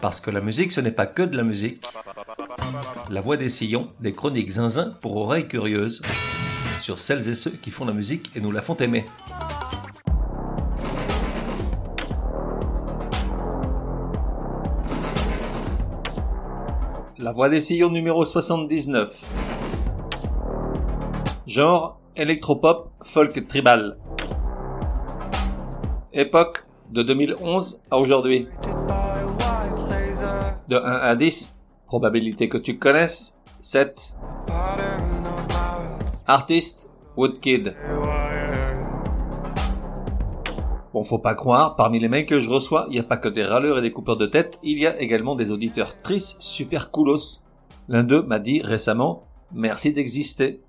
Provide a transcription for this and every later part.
Parce que la musique, ce n'est pas que de la musique. La voix des sillons, des chroniques zinzin pour oreilles curieuses, sur celles et ceux qui font la musique et nous la font aimer. La voix des sillons numéro 79. Genre électropop folk tribal. Époque de 2011 à aujourd'hui. De 1 à 10, probabilité que tu connaisses, 7. Artiste, Woodkid. Bon, faut pas croire, parmi les mails que je reçois, il n'y a pas que des râleurs et des coupeurs de tête, il y a également des auditeurs tristes super coolos. L'un d'eux m'a dit récemment, merci d'exister.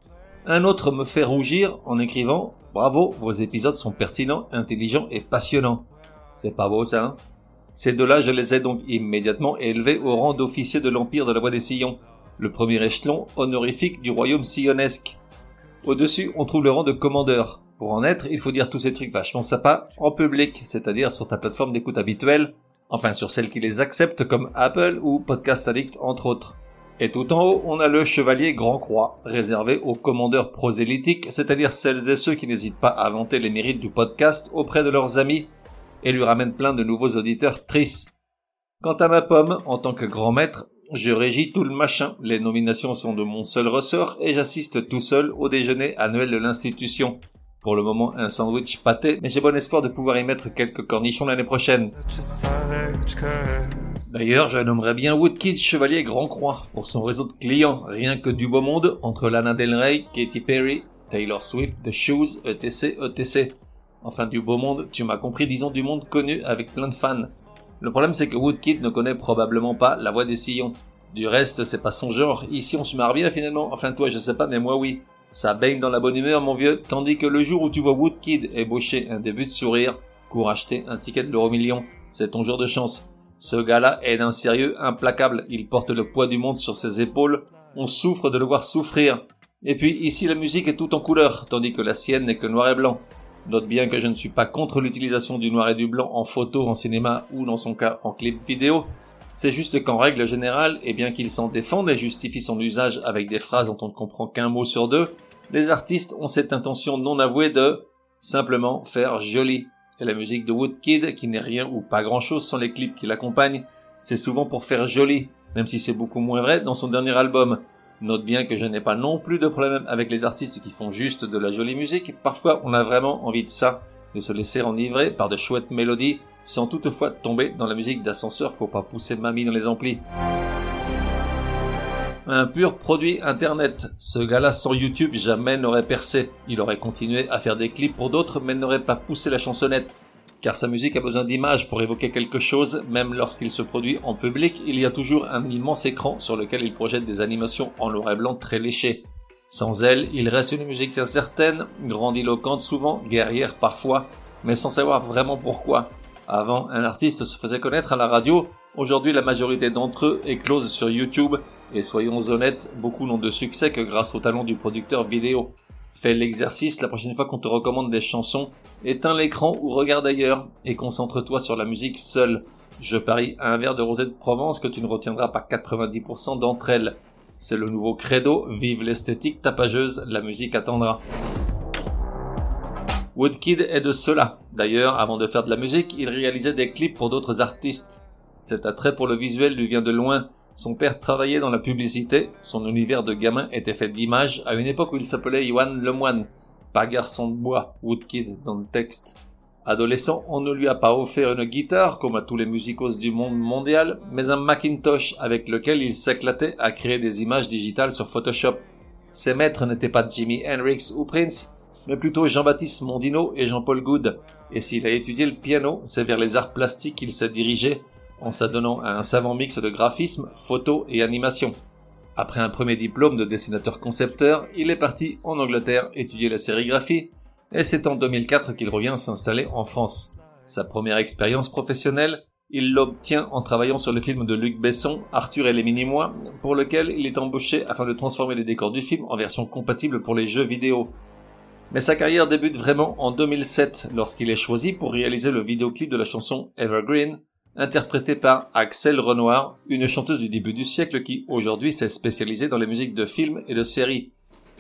Un autre me fait rougir en écrivant, bravo, vos épisodes sont pertinents, intelligents et passionnants. C'est pas beau ça, hein? Ces deux-là, je les ai donc immédiatement élevés au rang d'officiers de l'Empire de la Voix des Sillons, le premier échelon honorifique du royaume sillonnesque. Au-dessus, on trouve le rang de commandeur. Pour en être, il faut dire tous ces trucs vachement sympas en public, c'est-à-dire sur ta plateforme d'écoute habituelle, enfin sur celle qui les accepte comme Apple ou Podcast Addict entre autres. Et tout en haut, on a le chevalier Grand Croix, réservé aux commandeurs prosélytiques, c'est-à-dire celles et ceux qui n'hésitent pas à vanter les mérites du podcast auprès de leurs amis et lui ramènent plein de nouveaux auditeurs tristes. Quant à ma pomme, en tant que grand maître, je régis tout le machin. Les nominations sont de mon seul ressort et j'assiste tout seul au déjeuner annuel de l'institution. Pour le moment, un sandwich pâté, mais j'ai bon espoir de pouvoir y mettre quelques cornichons l'année prochaine. D'ailleurs, je nommerais bien Woodkid Chevalier Grand Croix pour son réseau de clients, rien que du beau monde, entre Lana Del Rey, Katy Perry, Taylor Swift, The Shoes, etc, etc. Enfin, du beau monde, tu m'as compris, disons du monde connu avec plein de fans. Le problème, c'est que Woodkid ne connaît probablement pas la voix des sillons. Du reste, c'est pas son genre. Ici, on se marre bien finalement. Enfin, toi, je sais pas, mais moi, oui. Ça baigne dans la bonne humeur, mon vieux, tandis que le jour où tu vois Woodkid ébaucher un début de sourire, cours acheter un ticket de l'euro million, c'est ton jour de chance. Ce gars-là est d'un sérieux implacable, il porte le poids du monde sur ses épaules, on souffre de le voir souffrir. Et puis ici la musique est toute en couleur, tandis que la sienne n'est que noir et blanc. Note bien que je ne suis pas contre l'utilisation du noir et du blanc en photo, en cinéma ou dans son cas en clip vidéo. C'est juste qu'en règle générale, et bien qu'il s'en défende et justifie son usage avec des phrases dont on ne comprend qu'un mot sur deux, les artistes ont cette intention non avouée de simplement faire joli. Et la musique de Woodkid, qui n'est rien ou pas grand chose sans les clips qui l'accompagnent, c'est souvent pour faire joli, même si c'est beaucoup moins vrai dans son dernier album. Note bien que je n'ai pas non plus de problème avec les artistes qui font juste de la jolie musique, parfois on a vraiment envie de ça, de se laisser enivrer par de chouettes mélodies sans toutefois tomber dans la musique d'ascenseur, faut pas pousser mamie dans les amplis. Un pur produit internet. Ce gars-là sans YouTube jamais n'aurait percé. Il aurait continué à faire des clips pour d'autres mais n'aurait pas poussé la chansonnette. Car sa musique a besoin d'images pour évoquer quelque chose, même lorsqu'il se produit en public, il y a toujours un immense écran sur lequel il projette des animations en noir et blanc très léchées. Sans elle, il reste une musique incertaine, grandiloquente souvent, guerrière parfois, mais sans savoir vraiment pourquoi. Avant, un artiste se faisait connaître à la radio. Aujourd'hui, la majorité d'entre eux éclosent sur YouTube. Et soyons honnêtes, beaucoup n'ont de succès que grâce au talent du producteur vidéo. Fais l'exercice la prochaine fois qu'on te recommande des chansons. Éteins l'écran ou regarde ailleurs et concentre-toi sur la musique seule. Je parie un verre de rosé de Provence que tu ne retiendras pas 90% d'entre elles. C'est le nouveau credo, vive l'esthétique tapageuse, la musique attendra. Woodkid est de cela. D'ailleurs, avant de faire de la musique, il réalisait des clips pour d'autres artistes. Cet attrait pour le visuel lui vient de loin. Son père travaillait dans la publicité, son univers de gamin était fait d'images à une époque où il s'appelait Iwan Lemoine. Pas garçon de bois, Woodkid dans le texte. Adolescent, on ne lui a pas offert une guitare comme à tous les musicos du monde mondial, mais un Macintosh avec lequel il s'éclatait à créer des images digitales sur Photoshop. Ses maîtres n'étaient pas Jimi Hendrix ou Prince, mais plutôt Jean-Baptiste Mondino et Jean-Paul Goud. Et s'il a étudié le piano, c'est vers les arts plastiques qu'il s'est dirigé, en s'adonnant à un savant mix de graphisme, photo et animation. Après un premier diplôme de dessinateur concepteur, il est parti en Angleterre étudier la sérigraphie, et c'est en 2004 qu'il revient s'installer en France. Sa première expérience professionnelle, il l'obtient en travaillant sur le film de Luc Besson, Arthur et les Minimois, pour lequel il est embauché afin de transformer les décors du film en version compatible pour les jeux vidéo. Mais sa carrière débute vraiment en 2007 lorsqu'il est choisi pour réaliser le vidéoclip de la chanson Evergreen, interprétée par Axel Renoir, une chanteuse du début du siècle qui aujourd'hui s'est spécialisée dans les musiques de films et de séries.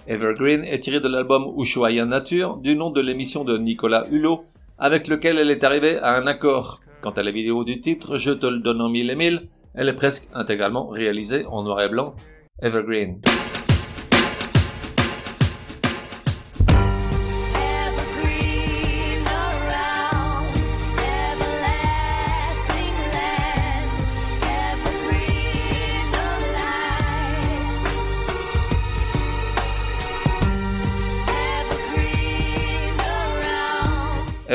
Evergreen est tiré de l'album Ushuaïa Nature du nom de l'émission de Nicolas Hulot avec lequel elle est arrivée à un accord. Quant à la vidéo du titre Je te le donne en mille et mille, elle est presque intégralement réalisée en noir et blanc. Evergreen.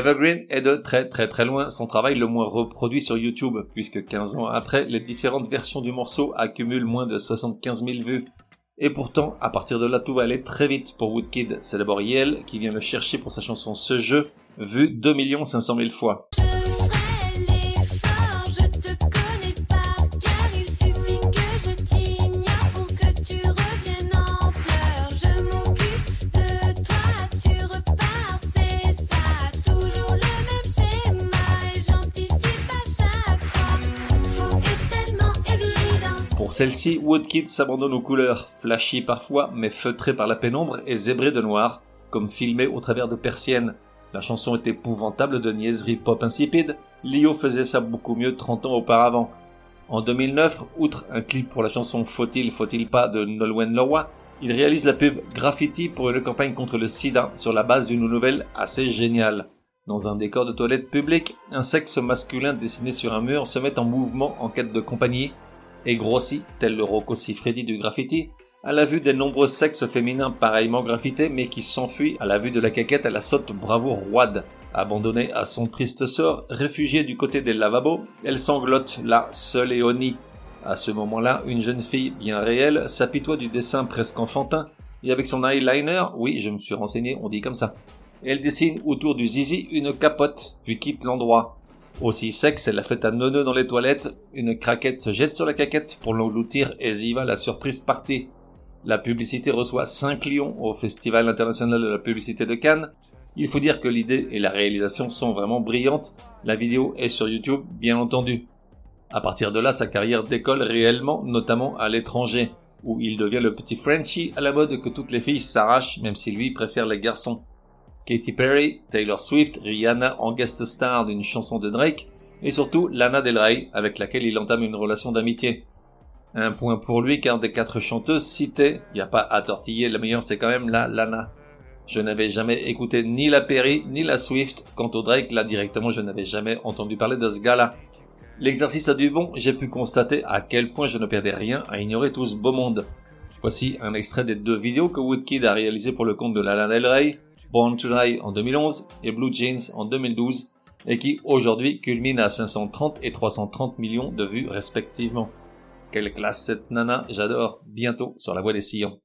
Evergreen est de très très très loin son travail le moins reproduit sur YouTube, puisque 15 ans après, les différentes versions du morceau accumulent moins de 75 000 vues. Et pourtant, à partir de là, tout va aller très vite pour Woodkid. C'est d'abord Yale qui vient le chercher pour sa chanson Ce jeu, vu 2 500 000 fois. Celle-ci, Woodkid s'abandonne aux couleurs, flashy parfois, mais feutré par la pénombre et zébré de noir, comme filmé au travers de persiennes. La chanson est épouvantable de niaiserie pop insipide, Lio faisait ça beaucoup mieux 30 ans auparavant. En 2009, outre un clip pour la chanson Faut-il, faut-il pas de Nolwenn Leroy, il réalise la pub Graffiti pour une campagne contre le sida sur la base d'une nouvelle assez géniale. Dans un décor de toilette publique, un sexe masculin dessiné sur un mur se met en mouvement en quête de compagnie et grossit, tel le Rocco du graffiti, à la vue des nombreux sexes féminins pareillement graffités mais qui s'enfuient à la vue de la caquette à la saute bravoure roide. Abandonnée à son triste sort, réfugiée du côté des lavabos, elle sanglote là, seule et nid. À ce moment-là, une jeune fille bien réelle s'apitoie du dessin presque enfantin, et avec son eyeliner, oui, je me suis renseigné, on dit comme ça. Elle dessine autour du zizi une capote, puis quitte l'endroit. Aussi sexe, elle a fait un nœud dans les toilettes, une craquette se jette sur la caquette pour l'engloutir et y va la surprise partie. La publicité reçoit 5 lions au Festival international de la publicité de Cannes. Il faut dire que l'idée et la réalisation sont vraiment brillantes. La vidéo est sur YouTube, bien entendu. À partir de là, sa carrière décolle réellement, notamment à l'étranger, où il devient le petit Frenchie à la mode que toutes les filles s'arrachent, même si lui préfère les garçons. Katy Perry, Taylor Swift, Rihanna en guest star d'une chanson de Drake, et surtout Lana Del Rey, avec laquelle il entame une relation d'amitié. Un point pour lui car des quatre chanteuses citées, y a pas à tortiller, la meilleure c'est quand même la Lana. Je n'avais jamais écouté ni la Perry ni la Swift, quant au Drake là directement je n'avais jamais entendu parler de ce gars-là. L'exercice a du bon, j'ai pu constater à quel point je ne perdais rien à ignorer tout ce beau monde. Voici un extrait des deux vidéos que Woodkid a réalisées pour le compte de Lana Del Rey, Born to Die en 2011 et Blue Jeans en 2012 et qui aujourd'hui culmine à 530 et 330 millions de vues respectivement. Quelle classe cette nana, j'adore. Bientôt sur la voie des sillons.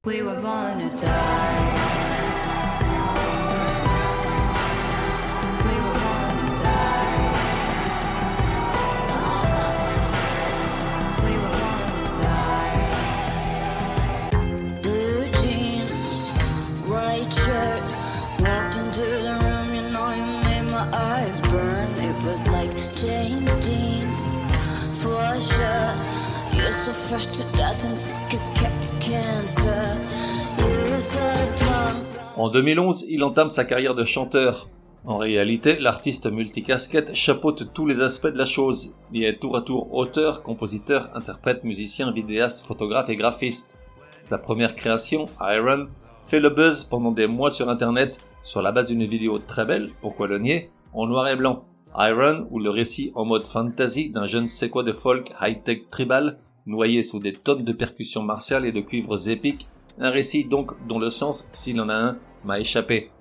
En 2011, il entame sa carrière de chanteur. En réalité, l'artiste multicasquette chapeaute tous les aspects de la chose. Il est tour à tour auteur, compositeur, interprète, musicien, vidéaste, photographe et graphiste. Sa première création, Iron, fait le buzz pendant des mois sur internet sur la base d'une vidéo très belle, pourquoi le nier, en noir et blanc. Iron, ou le récit en mode fantasy d'un jeune séquoia de folk high-tech tribal, noyé sous des tonnes de percussions martiales et de cuivres épiques, un récit donc dont le sens, s'il en a un, m'a échappé.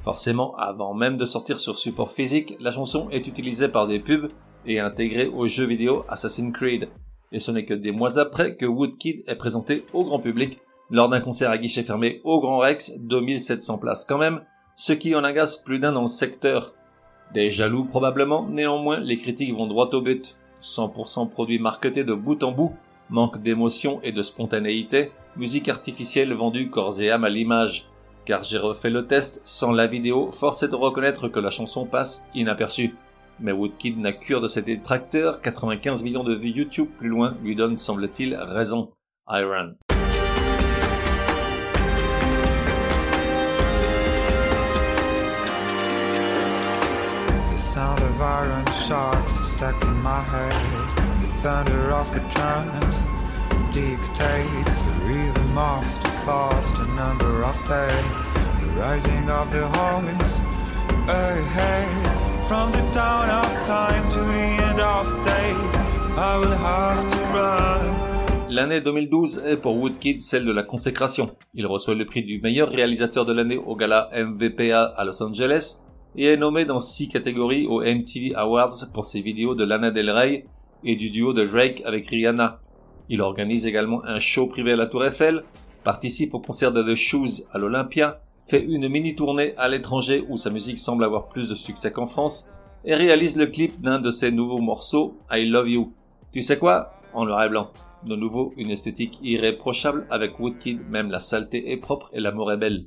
Forcément, avant même de sortir sur support physique, la chanson est utilisée par des pubs et intégrée au jeu vidéo Assassin's Creed. Et ce n'est que des mois après que Woodkid est présenté au grand public lors d'un concert à guichet fermé au Grand Rex, 2700 places quand même, ce qui en agace plus d'un dans le secteur. Des jaloux probablement, néanmoins les critiques vont droit au but. 100% produit marketé de bout en bout, manque d'émotion et de spontanéité, musique artificielle vendue corps et âme à l'image. Car j'ai refait le test sans la vidéo, force de reconnaître que la chanson passe inaperçue. Mais Woodkid n'a cure de ses détracteurs, 95 millions de vues YouTube plus loin lui donnent, semble-t-il, raison. Iron. Stuck in my head. The thunder of the drums dictates the rhythm of the fast, a number of days. The rising of the horns ahead. From the dawn of time to the end of days, I will have to run. L'année 2012 est pour Woodkid celle de la consécration. Il reçoit le prix du meilleur réalisateur de l'année au gala MVPA à Los Angeles et est nommé dans six catégories aux MTV Awards pour ses vidéos de Lana Del Rey et du duo de Drake avec Rihanna. Il organise également un show privé à la Tour Eiffel, participe au concert de The Shoes à l'Olympia, fait une mini tournée à l'étranger où sa musique semble avoir plus de succès qu'en France, et réalise le clip d'un de ses nouveaux morceaux, I Love You. Tu sais quoi? En noir et blanc. De nouveau, une esthétique irréprochable avec Woodkid, même la saleté est propre et l'amour est belle.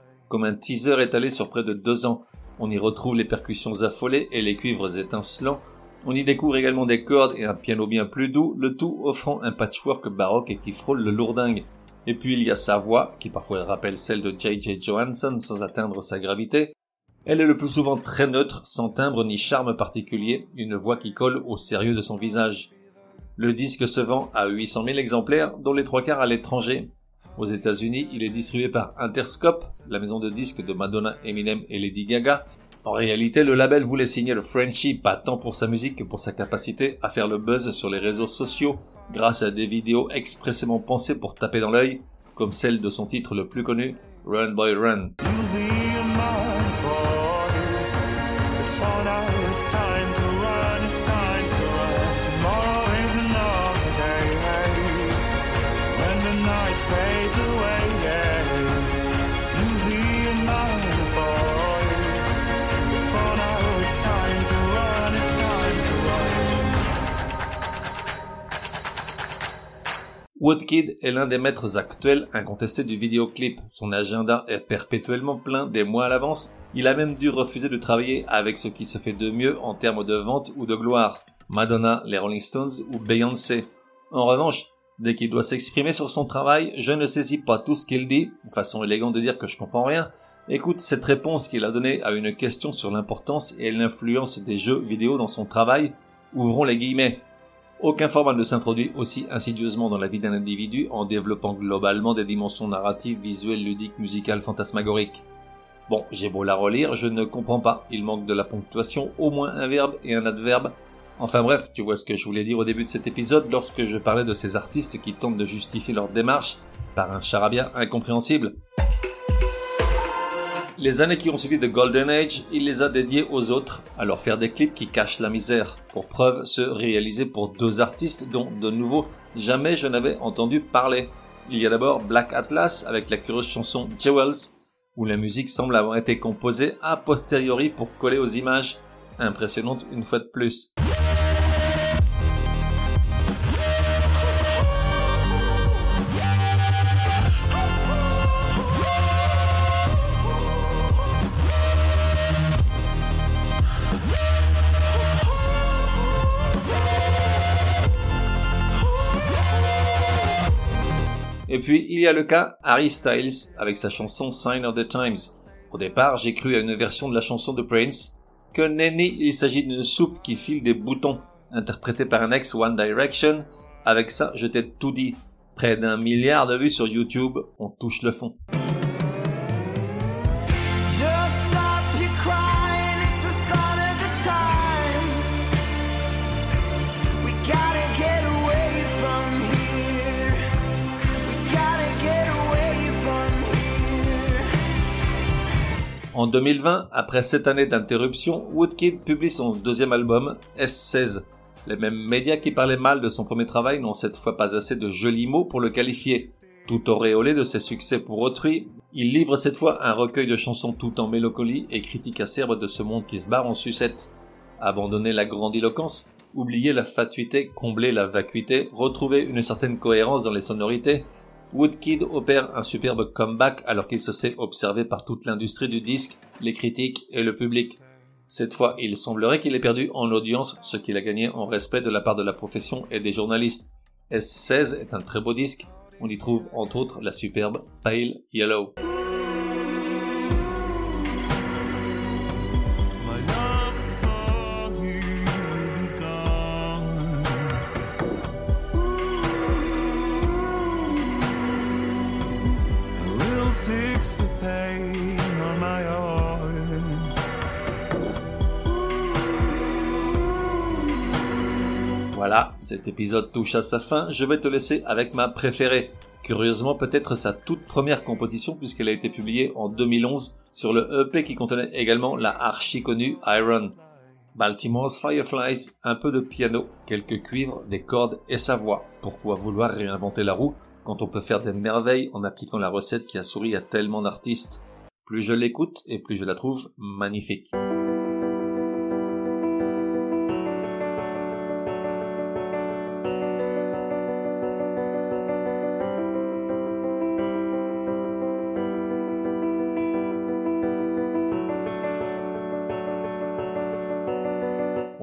comme un teaser étalé sur près de deux ans. On y retrouve les percussions affolées et les cuivres étincelants. On y découvre également des cordes et un piano bien plus doux, le tout offrant un patchwork baroque et qui frôle le lourdingue. Et puis il y a sa voix, qui parfois rappelle celle de J.J. Johansson sans atteindre sa gravité. Elle est le plus souvent très neutre, sans timbre ni charme particulier, une voix qui colle au sérieux de son visage. Le disque se vend à 800 000 exemplaires, dont les trois quarts à l'étranger. Aux États-Unis, il est distribué par Interscope, la maison de disques de Madonna, Eminem et Lady Gaga. En réalité, le label voulait signer le Frenchie pas tant pour sa musique que pour sa capacité à faire le buzz sur les réseaux sociaux, grâce à des vidéos expressément pensées pour taper dans l'œil, comme celle de son titre le plus connu, Run Boy Run. Woodkid est l'un des maîtres actuels incontestés du vidéoclip. Son agenda est perpétuellement plein des mois à l'avance. Il a même dû refuser de travailler avec ce qui se fait de mieux en termes de vente ou de gloire. Madonna, les Rolling Stones ou Beyoncé. En revanche, dès qu'il doit s'exprimer sur son travail, je ne saisis pas tout ce qu'il dit, façon élégante de dire que je comprends rien. Écoute cette réponse qu'il a donnée à une question sur l'importance et l'influence des jeux vidéo dans son travail. Ouvrons les guillemets. Aucun format ne s'introduit aussi insidieusement dans la vie d'un individu en développant globalement des dimensions narratives, visuelles, ludiques, musicales, fantasmagoriques. Bon, j'ai beau la relire, je ne comprends pas. Il manque de la ponctuation, au moins un verbe et un adverbe. Enfin bref, tu vois ce que je voulais dire au début de cet épisode lorsque je parlais de ces artistes qui tentent de justifier leur démarche par un charabia incompréhensible. Les années qui ont suivi The Golden Age, il les a dédiées aux autres, à leur faire des clips qui cachent la misère. Pour preuve, ceux réalisés pour deux artistes dont, de nouveau, jamais je n'avais entendu parler. Il y a d'abord Black Atlas avec la curieuse chanson Jewels, où la musique semble avoir été composée a posteriori pour coller aux images. Impressionnante une fois de plus. Puis, il y a le cas Harry Styles avec sa chanson Sign of the Times. Au départ, j'ai cru à une version de la chanson de Prince, que nenni, il s'agit d'une soupe qui file des boutons, interprétée par un ex One Direction. Avec ça, je t'ai tout dit. Près d'un milliard de vues sur YouTube, on touche le fond. En 2020, après sept années d'interruption, Woodkid publie son deuxième album, S16. Les mêmes médias qui parlaient mal de son premier travail n'ont cette fois pas assez de jolis mots pour le qualifier. Tout auréolé de ses succès pour autrui, il livre cette fois un recueil de chansons tout en mélancolie et critique acerbe de ce monde qui se barre en sucette. Abandonner la grandiloquence, oublier la fatuité, combler la vacuité, retrouver une certaine cohérence dans les sonorités, Woodkid opère un superbe comeback alors qu'il se sait observé par toute l'industrie du disque, les critiques et le public. Cette fois, il semblerait qu'il ait perdu en audience ce qu'il a gagné en respect de la part de la profession et des journalistes. S16 est un très beau disque. On y trouve entre autres la superbe Pale Yellow. Cet épisode touche à sa fin, je vais te laisser avec ma préférée. Curieusement, peut-être sa toute première composition puisqu'elle a été publiée en 2011 sur le EP qui contenait également la archi connue Iron. Baltimore's Fireflies, un peu de piano, quelques cuivres, des cordes et sa voix. Pourquoi vouloir réinventer la roue quand on peut faire des merveilles en appliquant la recette qui a souri à tellement d'artistes? Plus je l'écoute et plus je la trouve magnifique.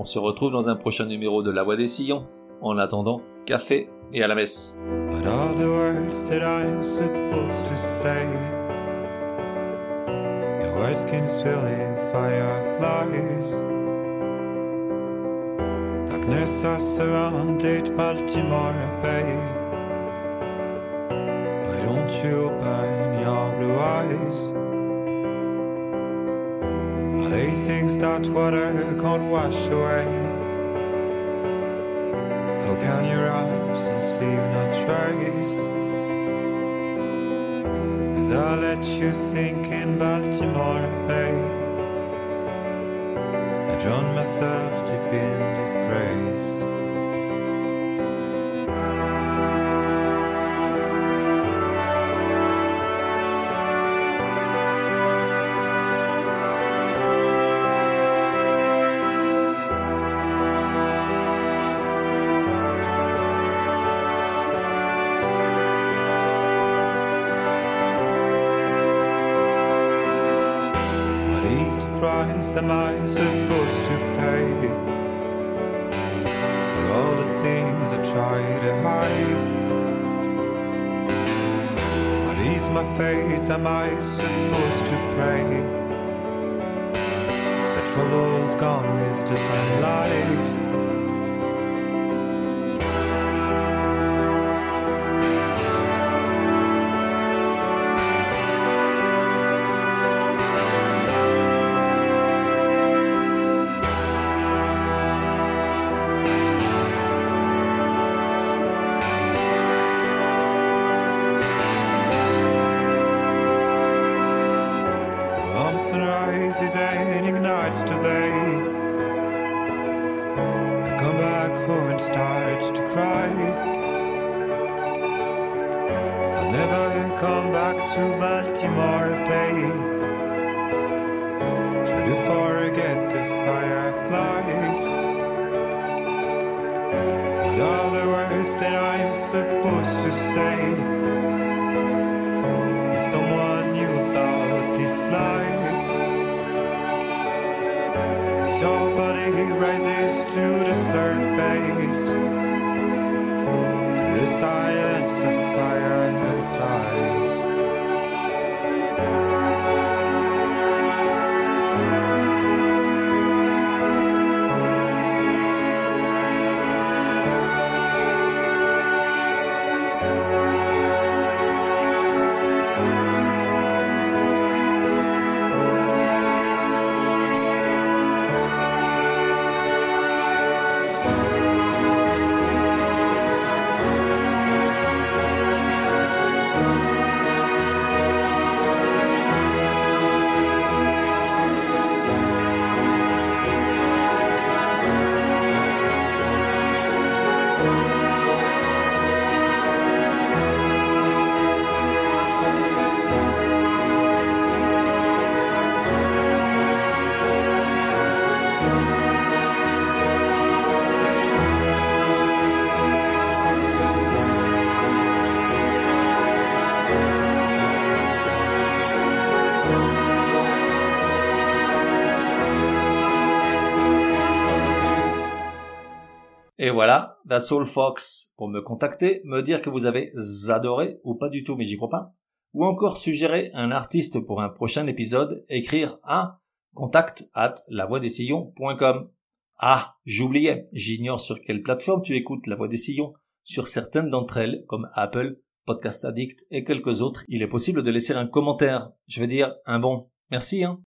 Se retrouve dans un prochain numéro de La Voix des Sillons. En attendant, café et à la messe. Words that I'm supposed to say? Your can swirl in fireflies. Darkness has surrounded Baltimore Bay. Why don't you open your blue eyes? Things that water can't wash away? How can your absence leave no trace? As I let you sink in Baltimore Bay, I drown myself deep in disgrace. Am I supposed to pay for all the things I try to hide? What is my fate? Am I supposed to pray? The trouble's gone with the sunlight. Supposed to say? If someone knew about this life, if your body rises to the surface, through the silence of fireflies. Et voilà, that's all Fox. Pour me contacter, me dire que vous avez adoré ou pas du tout, mais j'y crois pas. Ou encore suggérer un artiste pour un prochain épisode, écrire à contact at lavoidesillons.com. Ah, j'oubliais, j'ignore sur quelle plateforme tu écoutes La Voix des Sillons. Sur certaines d'entre elles, comme Apple, Podcast Addict et quelques autres, il est possible de laisser un commentaire. Je veux dire, un bon. Merci, hein.